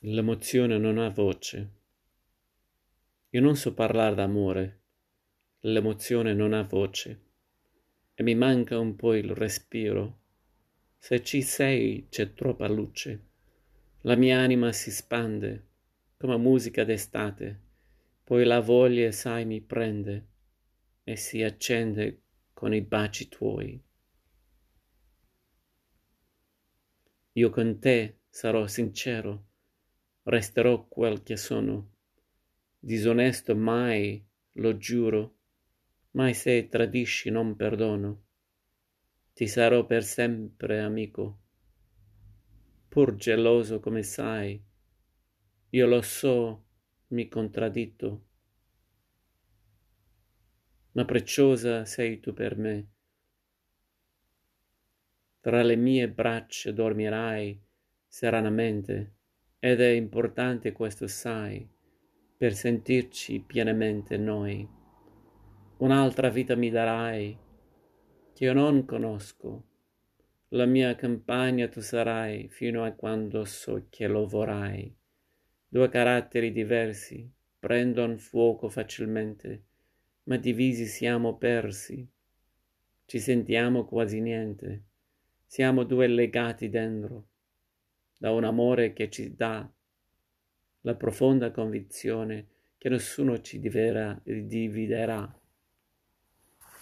L'emozione non ha voce. Io non so parlare d'amore, l'emozione non ha voce e mi manca un po' il respiro. Se ci sei c'è troppa luce. La mia anima si spande come musica d'estate, poi la voglia, sai, mi prende e si accende con i baci tuoi. Io con te sarò sincero resterò quel che sono. Disonesto mai, lo giuro, mai se tradisci non perdono. Ti sarò per sempre amico, pur geloso come sai, io lo so, mi contradditto, ma preziosa sei tu per me. Tra le mie braccia dormirai serenamente ed è importante questo, sai, per sentirci pienamente noi. Un'altra vita mi darai, che io non conosco. La mia compagna tu sarai fino a quando so che lo vorrai. Due caratteri diversi prendono fuoco facilmente, ma divisi siamo persi. Ci sentiamo quasi niente. Siamo due legati dentro da un amore che ci dà la profonda convinzione che nessuno ci dividerà.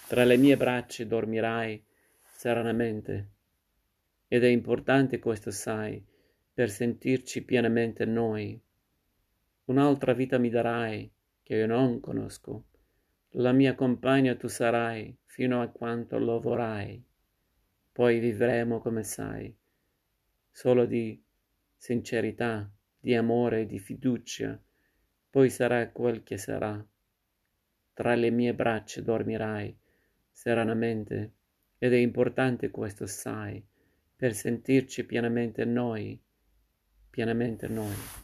Tra le mie braccia dormirai serenamente ed è importante questo sai per sentirci pienamente noi. Un'altra vita mi darai che io non conosco. La mia compagna tu sarai fino a quanto lo vorrai. Poi vivremo come sai, solo di sincerità, di amore e di fiducia, poi sarà quel che sarà. Tra le mie braccia dormirai serenamente ed è importante questo, sai, per sentirci pienamente noi, pienamente noi.